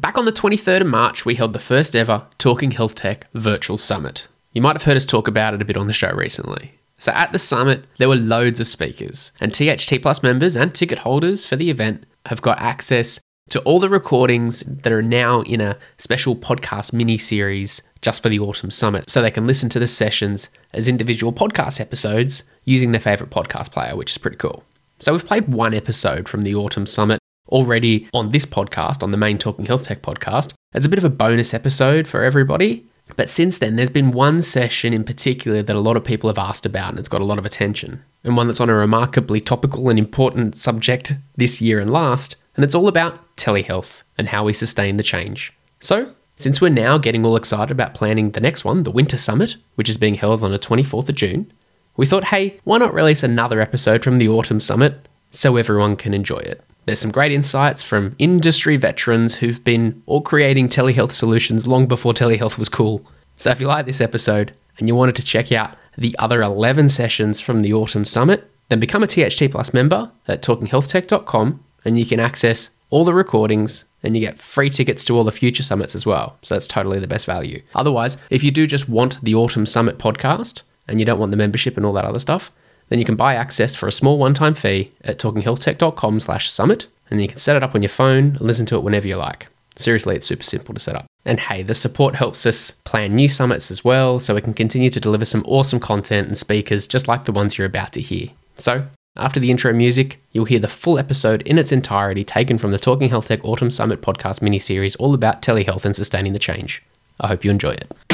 Back on the 23rd of March, we held the first ever Talking Health Tech Virtual Summit. You might have heard us talk about it a bit on the show recently. So at the summit, there were loads of speakers, and THT Plus members and ticket holders for the event have got access to all the recordings that are now in a special podcast mini series just for the Autumn Summit, so they can listen to the sessions as individual podcast episodes using their favorite podcast player, which is pretty cool. So we've played one episode from the Autumn Summit already on this podcast, on the main Talking Health Tech podcast, as a bit of a bonus episode for everybody. But since then, there's been one session in particular that a lot of people have asked about and it's got a lot of attention, and one that's on a remarkably topical and important subject this year and last, and it's all about telehealth and how we sustain the change. So, since we're now getting all excited about planning the next one, the Winter Summit, which is being held on the 24th of June, we thought, hey, why not release another episode from the Autumn Summit so everyone can enjoy it? There's some great insights from industry veterans who've been all creating telehealth solutions long before telehealth was cool. So if you like this episode and you wanted to check out the other 11 sessions from the Autumn Summit, then become a THT Plus member at talkinghealthtech.com and you can access all the recordings and you get free tickets to all the future summits as well. So that's totally the best value. Otherwise, if you do just want the Autumn Summit podcast and you don't want the membership and all that other stuff, then you can buy access for a small one-time fee at talkinghealthtech.com slash summit, and then you can set it up on your phone and listen to it whenever you like. Seriously, it's super simple to set up. And hey, the support helps us plan new summits as well, so we can continue to deliver some awesome content and speakers just like the ones you're about to hear. So, after the intro music, you'll hear the full episode in its entirety taken from the Talking Health Tech Autumn Summit podcast mini series all about telehealth and sustaining the change. I hope you enjoy it.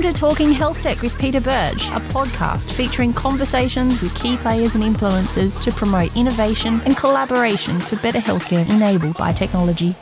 Welcome to Talking Health Tech with Peter Birch, a podcast featuring conversations with key players and influencers to promote innovation and collaboration for better healthcare enabled by technology.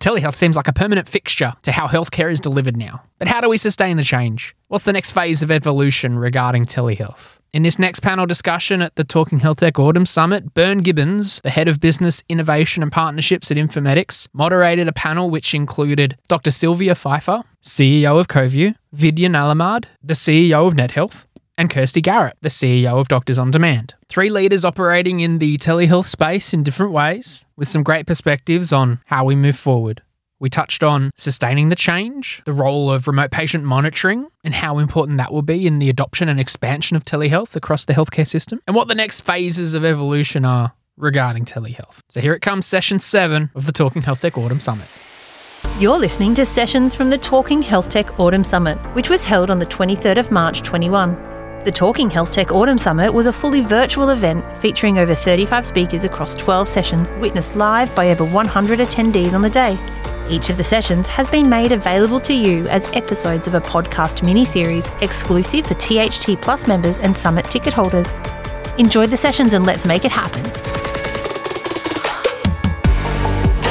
Telehealth seems like a permanent fixture to how healthcare is delivered now. But how do we sustain the change? What's the next phase of evolution regarding telehealth? In this next panel discussion at the Talking Health Tech Autumn Summit, Bern Gibbons, the head of business innovation and partnerships at Infomedix, moderated a panel which included Dr. Silvia Pfeiffer, CEO of Coviu, Vidya Nalamad, the CEO of NetHealth, and Kirsty Garrett, the CEO of Doctors on Demand. Three leaders operating in the telehealth space in different ways, with some great perspectives on how we move forward. We touched on sustaining the change, the role of remote patient monitoring, and how important that will be in the adoption and expansion of telehealth across the healthcare system, and what the next phases of evolution are regarding telehealth. So here it comes, session seven of the Talking Health Tech Autumn Summit. You're listening to sessions from the Talking Health Tech Autumn Summit, which was held on the 23rd of March 21. The Talking Health Tech Autumn Summit was a fully virtual event featuring over 35 speakers across 12 sessions, witnessed live by over 100 attendees on the day. Each of the sessions has been made available to you as episodes of a podcast mini series exclusive for THT Plus members and Summit ticket holders. Enjoy the sessions and let's make it happen.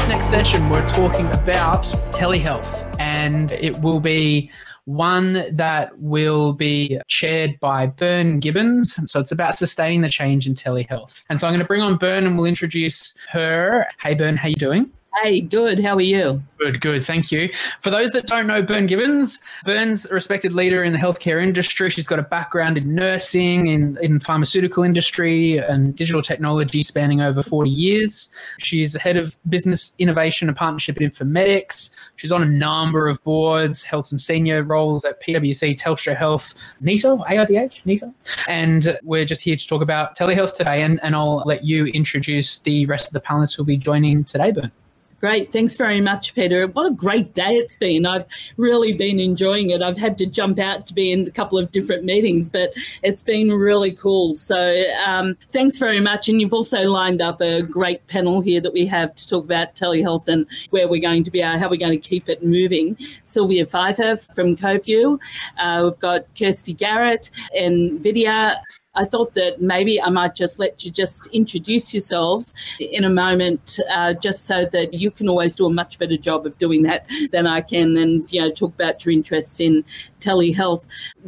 Next session, we're talking about telehealth, and it will be one that will be chaired by Bern Gibbons. So it's about sustaining the change in telehealth. And so I'm going to bring on Bern and we'll introduce her. Hey, Bern, how you doing? Hey, good. How are you? Good, good. Thank you. For those that don't know Bern Gibbons, Bern's a respected leader in the healthcare industry. She's got a background in nursing, in, in pharmaceutical industry, and digital technology spanning over 40 years. She's the head of business innovation and partnership at Infomedix. She's on a number of boards, held some senior roles at PwC, Telstra Health, NEHTA, ARDH, NEHTA. And we're just here to talk about telehealth today, and, and I'll let you introduce the rest of the panelists who'll be joining today, Bern. Great. Thanks very much, Peter. What a great day it's been. I've really been enjoying it. I've had to jump out to be in a couple of different meetings, but it's been really cool. So um, thanks very much. And you've also lined up a great panel here that we have to talk about telehealth and where we're going to be, how we're going to keep it moving. Silvia Pfeiffer from Coviu. Uh, we've got Kirsty Garrett and Vidya I thought that maybe I might just let you just introduce yourselves in a moment, uh, just so that you can always do a much better job of doing that than I can, and you know talk about your interests in telehealth.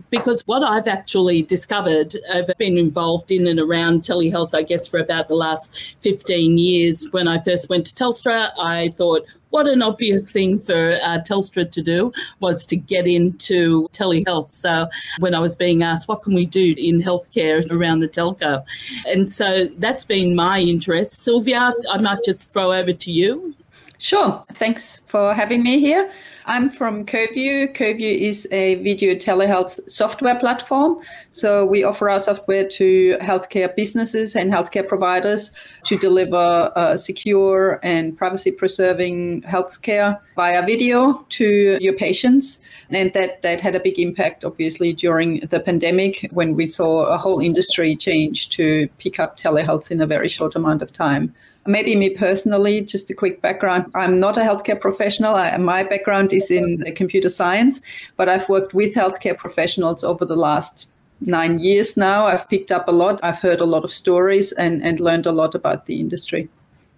Because what I've actually discovered, I've been involved in and around telehealth, I guess, for about the last 15 years. When I first went to Telstra, I thought, what an obvious thing for uh, Telstra to do was to get into telehealth. So when I was being asked, what can we do in healthcare around the telco? And so that's been my interest. Silvia, I might just throw over to you. Sure. Thanks for having me here. I'm from Coviu. Coviu is a video telehealth software platform. So we offer our software to healthcare businesses and healthcare providers to deliver uh, secure and privacy preserving healthcare via video to your patients. And that, that had a big impact, obviously, during the pandemic when we saw a whole industry change to pick up telehealth in a very short amount of time. Maybe me personally, just a quick background. I'm not a healthcare professional. I, my background is in computer science, but I've worked with healthcare professionals over the last nine years now. I've picked up a lot. I've heard a lot of stories and, and learned a lot about the industry.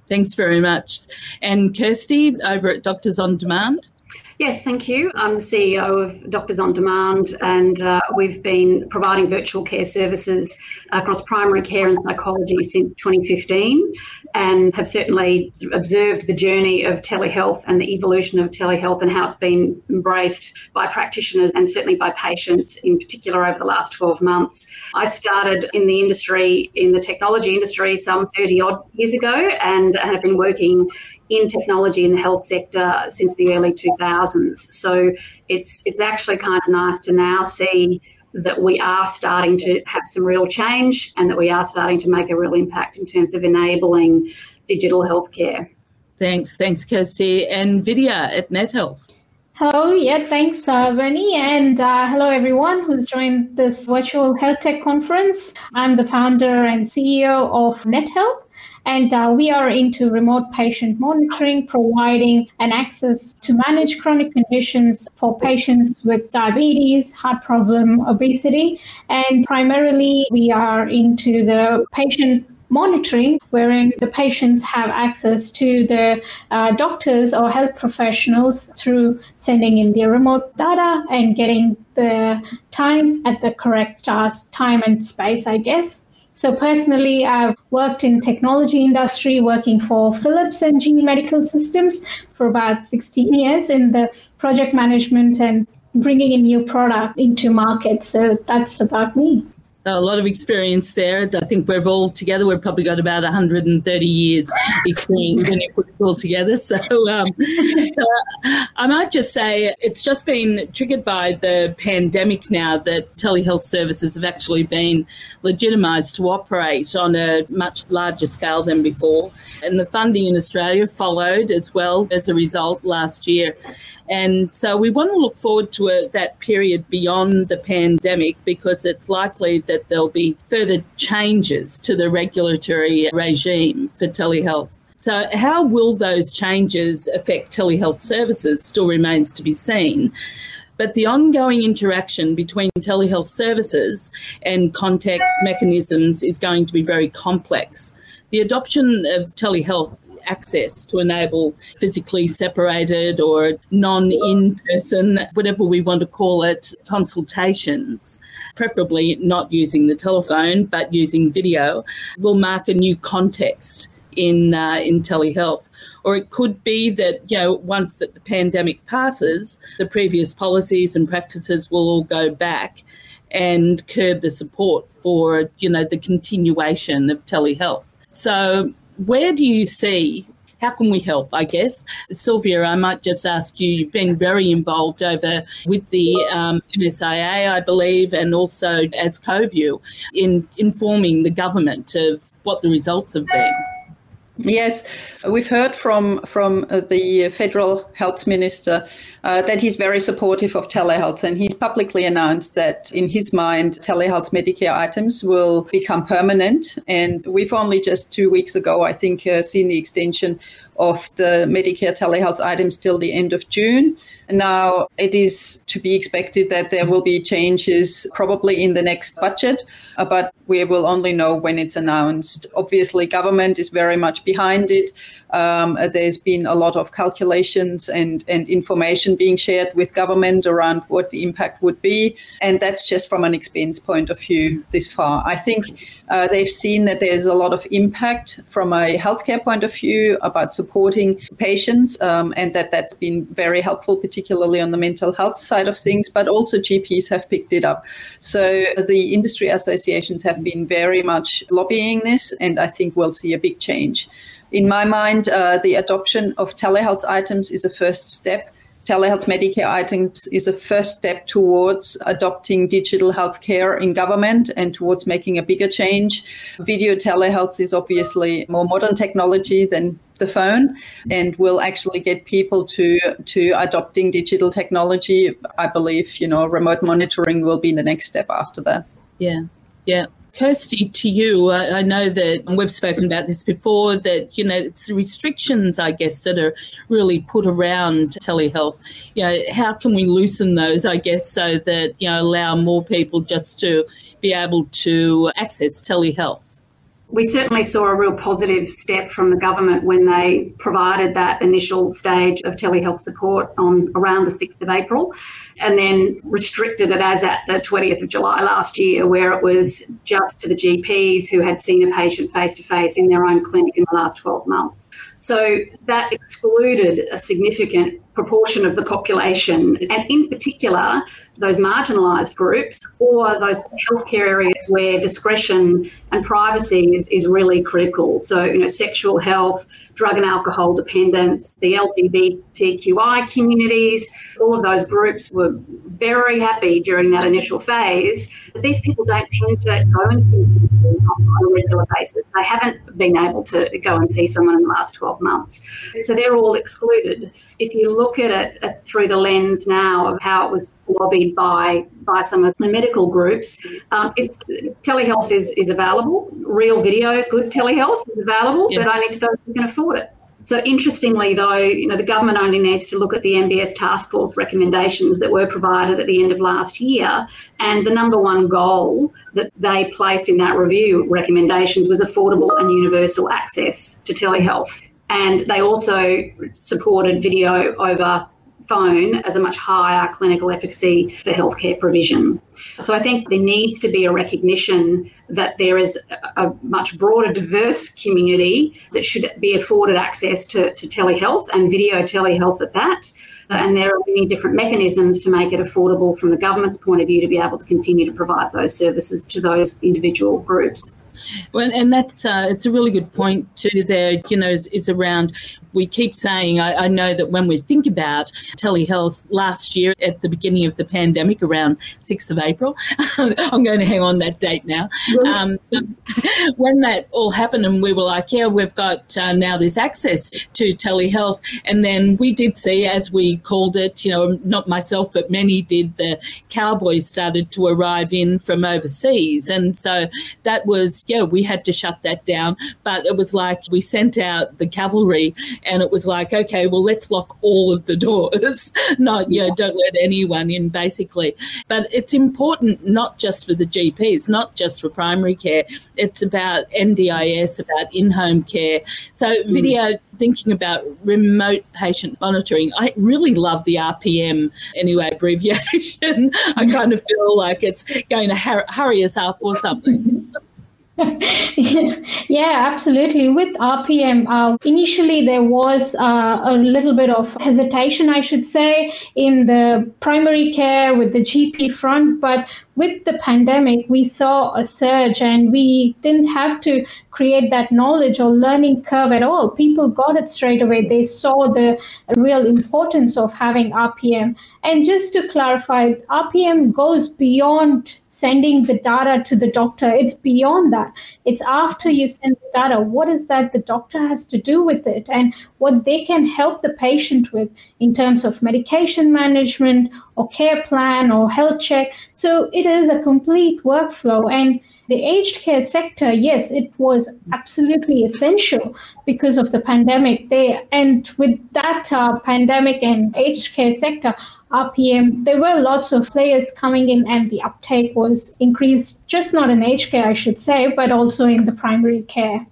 Thanks very much. And Kirsty over at Doctors on Demand. Yes, thank you. I'm the CEO of Doctors on Demand, and uh, we've been providing virtual care services across primary care and psychology since 2015, and have certainly observed the journey of telehealth and the evolution of telehealth and how it's been embraced by practitioners and certainly by patients in particular over the last 12 months. I started in the industry, in the technology industry, some 30 odd years ago, and have been working in technology in the health sector since the early 2000s. So it's it's actually kind of nice to now see that we are starting to have some real change and that we are starting to make a real impact in terms of enabling digital healthcare. Thanks, thanks, Kirsty. And Vidya at NetHealth. Hello, yeah, thanks, uh, Bernie, and uh, hello everyone who's joined this virtual health tech conference. I'm the founder and CEO of NetHealth. And uh, we are into remote patient monitoring, providing an access to manage chronic conditions for patients with diabetes, heart problem, obesity. And primarily, we are into the patient monitoring, wherein the patients have access to the uh, doctors or health professionals through sending in their remote data and getting the time at the correct uh, time and space, I guess. So personally, I've worked in technology industry, working for Philips and GE Medical Systems for about 16 years in the project management and bringing a new product into market. So that's about me a lot of experience there. I think we've all together, we've probably got about 130 years experience when you put it all together. So, um, so I might just say it's just been triggered by the pandemic now that telehealth services have actually been legitimised to operate on a much larger scale than before. And the funding in Australia followed as well as a result last year. And so we want to look forward to a, that period beyond the pandemic because it's likely that there'll be further changes to the regulatory regime for telehealth. So, how will those changes affect telehealth services still remains to be seen. But the ongoing interaction between telehealth services and context mechanisms is going to be very complex. The adoption of telehealth access to enable physically separated or non in person, whatever we want to call it, consultations, preferably not using the telephone but using video, will mark a new context in uh, in telehealth. Or it could be that you know once that the pandemic passes, the previous policies and practices will all go back and curb the support for you know the continuation of telehealth. So where do you see how can we help? I guess Silvia, I might just ask you. You've been very involved over with the um, MSIA, I believe, and also as Coviu in informing the government of what the results have been. Yes, we've heard from from uh, the federal health minister uh, that he's very supportive of telehealth, and he's publicly announced that in his mind, telehealth Medicare items will become permanent. And we've only just two weeks ago, I think, uh, seen the extension of the Medicare telehealth items till the end of June. Now, it is to be expected that there will be changes probably in the next budget, uh, but we will only know when it's announced. Obviously, government is very much behind it. Um, there's been a lot of calculations and, and information being shared with government around what the impact would be. And that's just from an expense point of view this far. I think uh, they've seen that there's a lot of impact from a healthcare point of view about supporting patients, um, and that that's been very helpful, particularly on the mental health side of things. But also GPs have picked it up. So the industry associations have been very much lobbying this, and I think we'll see a big change. In my mind, uh, the adoption of telehealth items is a first step telehealth Medicare items is a first step towards adopting digital healthcare in government and towards making a bigger change. Video telehealth is obviously more modern technology than the phone and will actually get people to to adopting digital technology. I believe, you know, remote monitoring will be the next step after that. Yeah. Yeah. Kirsty, to you, I, I, know that we've spoken about this before, that, you know, it's the restrictions, I guess, that are really put around telehealth. You know, how can we loosen those, I guess, so that, you know, allow more people just to be able to access telehealth? We certainly saw a real positive step from the government when they provided that initial stage of telehealth support on around the 6th of April and then restricted it as at the 20th of July last year, where it was just to the GPs who had seen a patient face to face in their own clinic in the last 12 months. So that excluded a significant proportion of the population, and in particular, those marginalised groups or those healthcare areas where discretion and privacy is, is really critical. So, you know, sexual health, drug and alcohol dependence, the LGBTQI communities, all of those groups were very happy during that initial phase. But these people don't tend to go and see people on a regular basis. They haven't been able to go and see someone in the last 12 months. So they're all excluded. If you look at it uh, through the lens now of how it was lobbied by by some of the medical groups. Um, it's telehealth is, is available. Real video, good telehealth is available, yeah. but only to those who can afford it. So interestingly, though, you know the government only needs to look at the MBS task force recommendations that were provided at the end of last year, and the number one goal that they placed in that review recommendations was affordable and universal access to telehealth. And they also supported video over phone as a much higher clinical efficacy for healthcare provision. So I think there needs to be a recognition that there is a much broader, diverse community that should be afforded access to, to telehealth and video telehealth at that. And there are many different mechanisms to make it affordable from the government's point of view to be able to continue to provide those services to those individual groups. Well, and that's uh, it's a really good point too. There, you know, is, is around we keep saying, I, I, know that when we think about telehealth last year at the beginning of the pandemic, around 6th of April, I'm going to hang on that date now. Um, when that all happened, and we were like, yeah, we've got uh, now this access to telehealth. And then we did see, as we called it, you know, not myself, but many did, the cowboys started to arrive in from overseas. And so that was, yeah, we had to shut that down. But it was like we sent out the cavalry and it was like, okay, well, let's lock all of the doors. not, you know, don't let anyone in, basically. But it's important not just for the GPs, not just for primary care. It's about NDIS, about in home care. So, mm. video, thinking about remote patient monitoring, I really love the RPM, anyway, abbreviation. I kind of feel like it's going to hurry us up or something. yeah, absolutely. With RPM, uh, initially there was uh, a little bit of hesitation, I should say, in the primary care with the GP front. But with the pandemic, we saw a surge and we didn't have to create that knowledge or learning curve at all. People got it straight away. They saw the real importance of having RPM. And just to clarify, RPM goes beyond sending the data to the doctor. It's beyond that. It's after you send the data. What is that the doctor has to do with it and what they can help the patient with in terms of medication management or care plan or health check. So it is a complete workflow. And the aged care sector, yes, it was absolutely essential because of the pandemic. there. and with that uh, pandemic and aged care sector, RPM, there were lots of players coming in, and the uptake was increased, just not in aged care, I should say, but also in the primary care.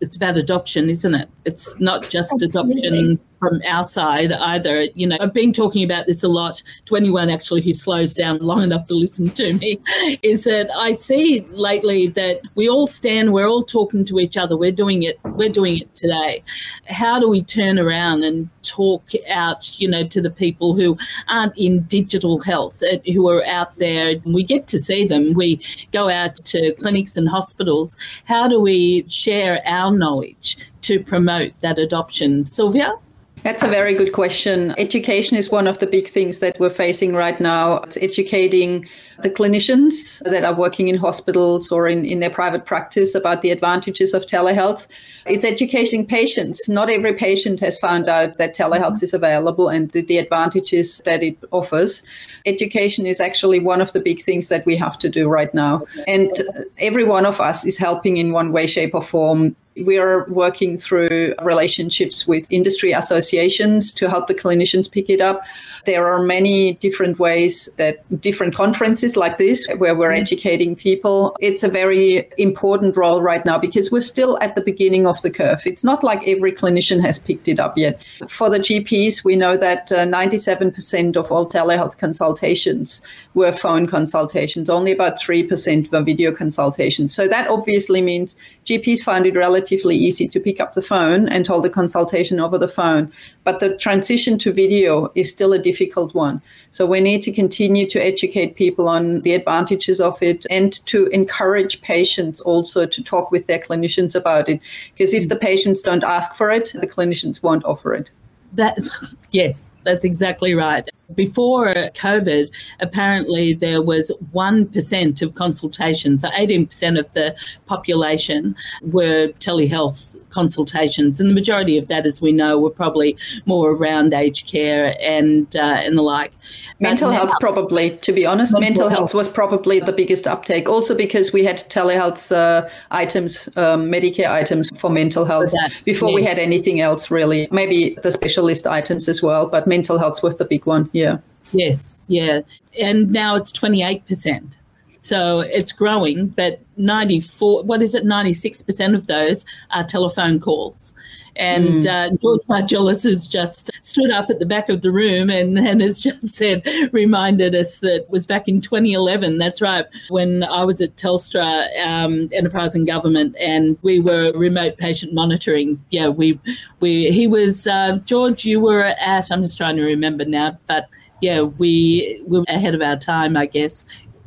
It's about adoption, isn't it? It's not just Absolutely. adoption from our side either. You know, I've been talking about this a lot to anyone actually who slows down long enough to listen to me, is that I see lately that we all stand, we're all talking to each other, we're doing it, we're doing it today. How do we turn around and talk out, you know, to the people who aren't in digital health, uh, who are out there? We get to see them. We go out to clinics and hospitals. How do we share our knowledge to promote that adoption? Silvia? That's a very good question. Education is one of the big things that we're facing right now. It's educating the clinicians that are working in hospitals or in, in their private practice about the advantages of telehealth. It's educating patients. Not every patient has found out that telehealth mm-hmm. is available and the, the advantages that it offers. Education is actually one of the big things that we have to do right now. And every one of us is helping in one way, shape, or form we are working through relationships with industry associations to help the clinicians pick it up. There are many different ways that different conferences like this, where we're mm-hmm. educating people, it's a very important role right now because we're still at the beginning of the curve. It's not like every clinician has picked it up yet. For the GPs, we know that uh, 97% of all telehealth consultations were phone consultations, only about 3% were video consultations. So that obviously means GPs find it relatively easy to pick up the phone and hold a consultation over the phone. But the transition to video is still a difficult one. So we need to continue to educate people on the advantages of it and to encourage patients also to talk with their clinicians about it. Because if the mm. patients don't ask for it, the clinicians won't offer it. That yes, that's exactly right. Before COVID, apparently there was 1% of consultations, so 18% of the population were telehealth consultations. And the majority of that, as we know, were probably more around aged care and, uh, and the like. Mental health, probably, to be honest, mental, mental health. health. was probably the biggest uptake. Also because we had telehealth uh, items, um, Medicare items for mental health that, before we had anything else, really. Maybe the specialist items as well, but mental health was the big one. Yeah. Yes, yeah. And now it's 28%. So it's growing, but 94, what is it, 96% of those are telephone calls. And mm. uh, George Margelis has just stood up at the back of the room and, and has just said, reminded us that was back in 2011. That's right, when I was at Telstra um, Enterprise and Government, and we were remote patient monitoring. Yeah, we, we he was uh, George. You were at. I'm just trying to remember now, but yeah, we were ahead of our time, I guess.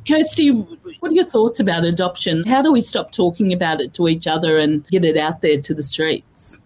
Kirsty, what are your thoughts about adoption? How do we stop talking about it to each other and get it out there to the streets?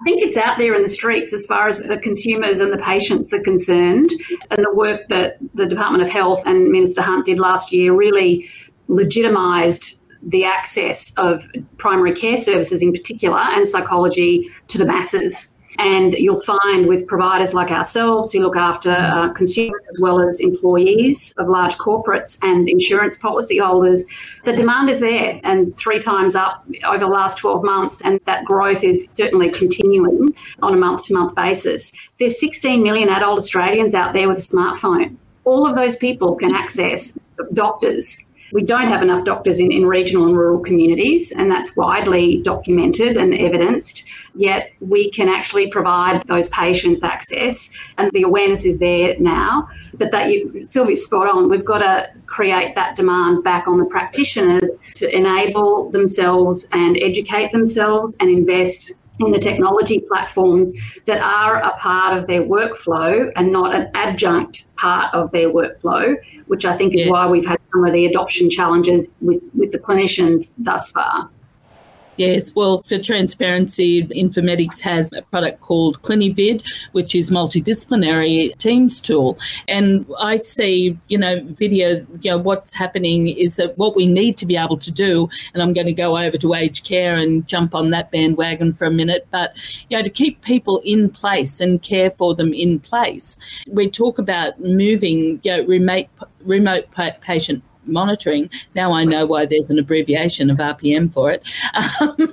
I think it's out there in the streets as far as the consumers and the patients are concerned. And the work that the Department of Health and Minister Hunt did last year really legitimised the access of primary care services in particular and psychology to the masses. And you'll find with providers like ourselves who look after uh, consumers as well as employees of large corporates and insurance policyholders, the demand is there and three times up over the last 12 months. And that growth is certainly continuing on a month to month basis. There's 16 million adult Australians out there with a smartphone. All of those people can access doctors we don't have enough doctors in, in regional and rural communities, and that's widely documented and evidenced. Yet we can actually provide those patients access, and the awareness is there now. But that you, Silvia's spot on. We've got to create that demand back on the practitioners to enable themselves and educate themselves and invest in the technology platforms that are a part of their workflow and not an adjunct part of their workflow, which I think is yeah. why we've had some of the adoption challenges with, with the clinicians thus far. Yes, well, for transparency, Infomedix has a product called CliniVid, which is multidisciplinary Teams tool. And I see, you know, video, you know, what's happening is that what we need to be able to do, and I'm going to go over to aged care and jump on that bandwagon for a minute, but, you know, to keep people in place and care for them in place. We talk about moving, you know, remote, remote patient monitoring. Now I know why there's an abbreviation of RPM for it. Um,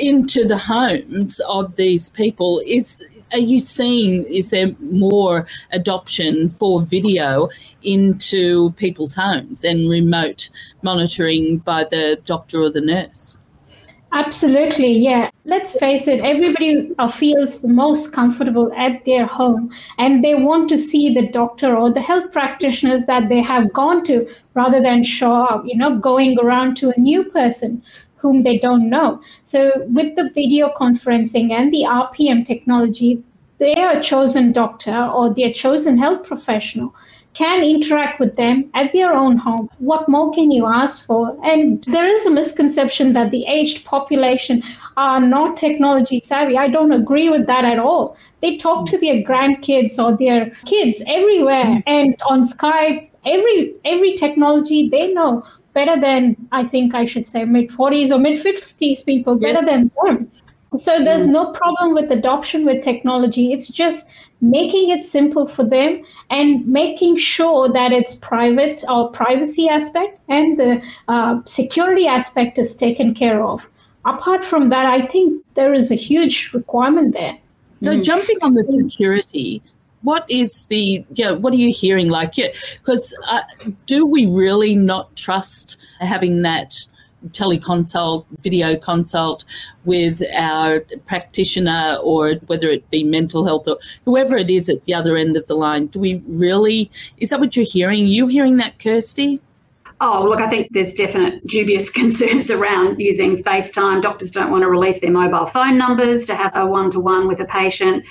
into the homes of these people is. Are you seeing, is there more adoption for video into people's homes and remote monitoring by the doctor or the nurse? Absolutely, yeah. Let's face it, everybody feels most comfortable at their home and they want to see the doctor or the health practitioners that they have gone to rather than show up, you know, going around to a new person whom they don't know. So, with the video conferencing and the RPM technology, their chosen doctor or their chosen health professional can interact with them at their own home. What more can you ask for? And there is a misconception that the aged population are not technology savvy. I don't agree with that at all. They talk to their grandkids or their kids everywhere mm. and on Skype, every every technology they know better than I think I should say mid 40s or mid 50s people better yes. than them. So there's no problem with adoption with technology. It's just making it simple for them and making sure that it's private or privacy aspect and the uh, security aspect is taken care of. Apart from that, I think there is a huge requirement there. So, mm. jumping on the security, what is the yeah what are you hearing like yeah because uh, do we really not trust having that teleconsult, video consult with our practitioner or whether it be mental health or whoever it is at the other end of the line. Do we really, is that what you're hearing? Are you hearing that, Kirsty? Oh, look, I think there's definite dubious concerns around using FaceTime. Doctors don't want to release their mobile phone numbers to have a one to one with a patient.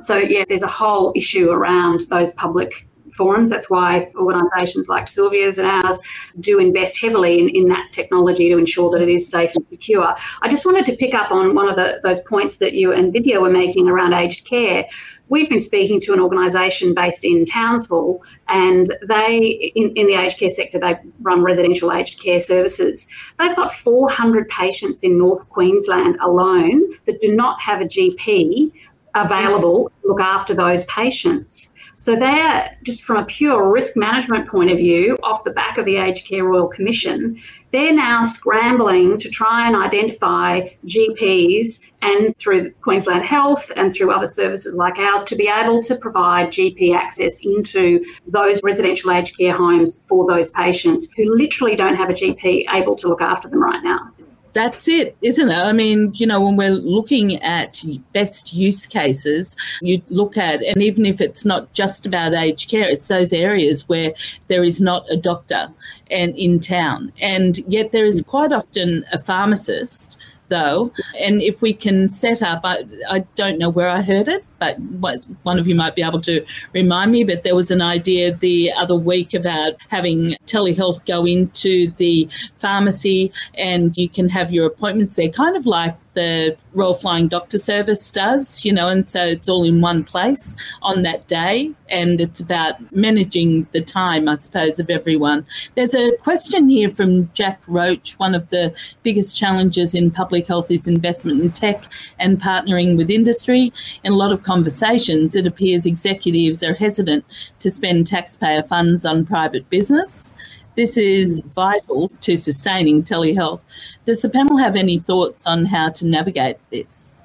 So, yeah, there's a whole issue around those public forums. That's why organisations like Silvia's and ours do invest heavily in, in that technology to ensure that it is safe and secure. I just wanted to pick up on one of the, those points that you and Vidya were making around aged care. We've been speaking to an organisation based in Townsville, and they, in, in the aged care sector, they run residential aged care services. They've got 400 patients in North Queensland alone that do not have a GP available to look after those patients. So they're just from a pure risk management point of view, off the back of the Aged Care Royal Commission, they're now scrambling to try and identify GPs and through Queensland Health and through other services like ours to be able to provide GP access into those residential aged care homes for those patients who literally don't have a GP able to look after them right now that's it, isn't it? I mean, you know, when we're looking at best use cases, you look at, and even if it's not just about aged care, it's those areas where there is not a doctor and in town. And yet there is hmm. quite often a pharmacist though. And if we can set up, I, I don't know where I heard it, but what, one of you might be able to remind me. But there was an idea the other week about having telehealth go into the pharmacy and you can have your appointments there, kind of like the Royal Flying Doctor Service does, you know, and so it's all in one place on that day. And it's about managing the time, I suppose, of everyone. There's a question here from Jack Roach. One of the biggest challenges in public health is investment in tech and partnering with industry. In a lot of conversations, it appears executives are hesitant to spend taxpayer funds on private business. This is vital to sustaining telehealth. Does the panel have any thoughts on how to navigate this?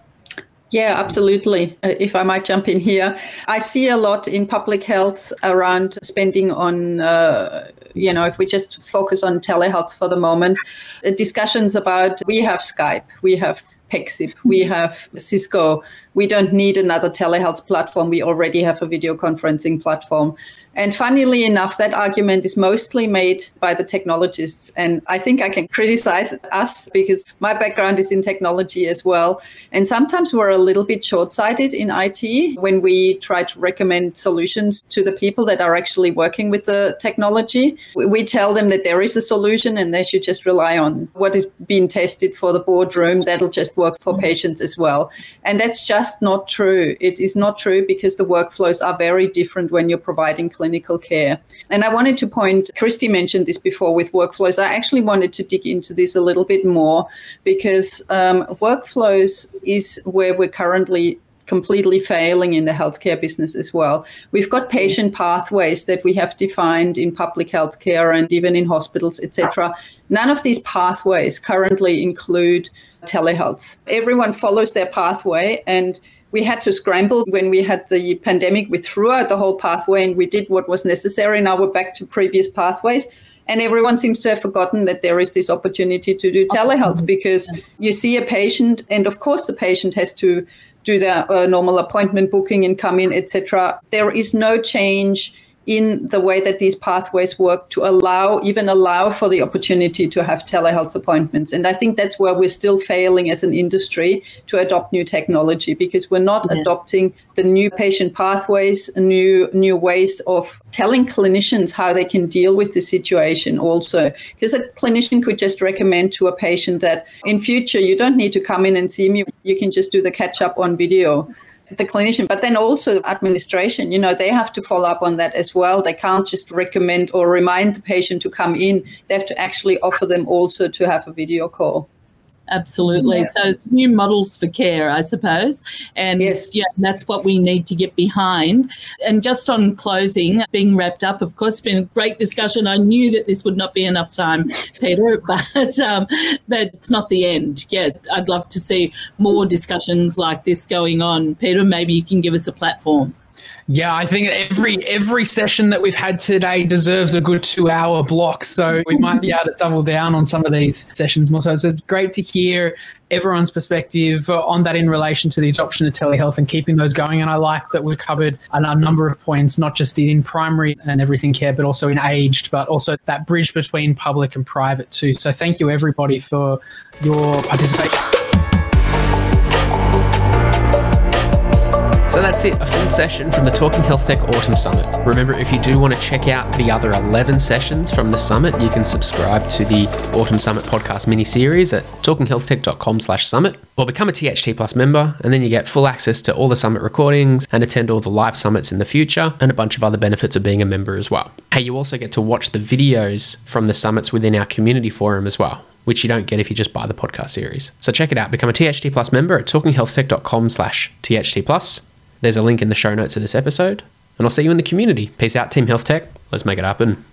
Yeah, absolutely. Uh, if I might jump in here, I see a lot in public health around spending on, uh, you know, if we just focus on telehealth for the moment, uh, discussions about we have Skype, we have Pexip, we have Cisco. We don't need another telehealth platform. We already have a video conferencing platform. And funnily enough, that argument is mostly made by the technologists. And I think I can criticize us because my background is in technology as well. And sometimes we're a little bit short sighted in IT when we try to recommend solutions to the people that are actually working with the technology. We tell them that there is a solution and they should just rely on what is being tested for the boardroom. That'll just work for patients as well. And that's just not true. It is not true because the workflows are very different when you're providing clinical clinical care. And I wanted to point, Christy mentioned this before with workflows. I actually wanted to dig into this a little bit more because um, workflows is where we're currently completely failing in the healthcare business as well. We've got patient pathways that we have defined in public healthcare and even in hospitals, etc. None of these pathways currently include telehealth. Everyone follows their pathway and we had to scramble when we had the pandemic. We threw out the whole pathway and we did what was necessary. Now we're back to previous pathways. And everyone seems to have forgotten that there is this opportunity to do telehealth mm-hmm. because you see a patient, and of course, the patient has to do their uh, normal appointment booking and come in, etc. There is no change in the way that these pathways work to allow even allow for the opportunity to have telehealth appointments. And i think that's where we're still failing as an industry to adopt new technology because we're not yeah. adopting the new patient pathways new new ways of telling clinicians how they can deal with the situation also. Because a clinician could just recommend to a patient that in future you don't need to come in and see me. You can just do the catch up on video the clinician, but then also administration, you know, they have to follow up on that as well. They can't just recommend or remind the patient to come in. They have to actually offer them also to have a video call. Absolutely. Yeah. So it's new models for care, I suppose. And yes. yeah, that's what we need to get behind. And just on closing, being wrapped up, of course, been a great discussion. I knew that this would not be enough time, Peter, but um, but it's not the end. Yes, I'd love to see more discussions like this going on. Peter, maybe you can give us a platform. Yeah, I think every every session that we've had today deserves a good two hour block. So we might be able to double down on some of these sessions more. So it's great to hear everyone's perspective on that in relation to the adoption of telehealth and keeping those going. And I like that we've covered a number of points, not just in primary and everything care, but also in aged, but also that bridge between public and private too. So thank you everybody for your participation. That's it, a full session from the Talking Health Tech Autumn Summit. Remember, if you do want to check out the other 11 sessions from the summit, you can subscribe to the Autumn Summit podcast mini-series at talkinghealthtech.com slash summit or become a THT Plus member, and then you get full access to all the summit recordings and attend all the live summits in the future and a bunch of other benefits of being a member as well. Hey, you also get to watch the videos from the summits within our community forum as well which you don't get if you just buy the podcast series. So check it out. Become a THT Plus member at talkinghealthtech.com slash THT Plus. There's a link in the show notes of this episode, and I'll see you in the community. Peace out, Team Health Tech. Let's make it happen.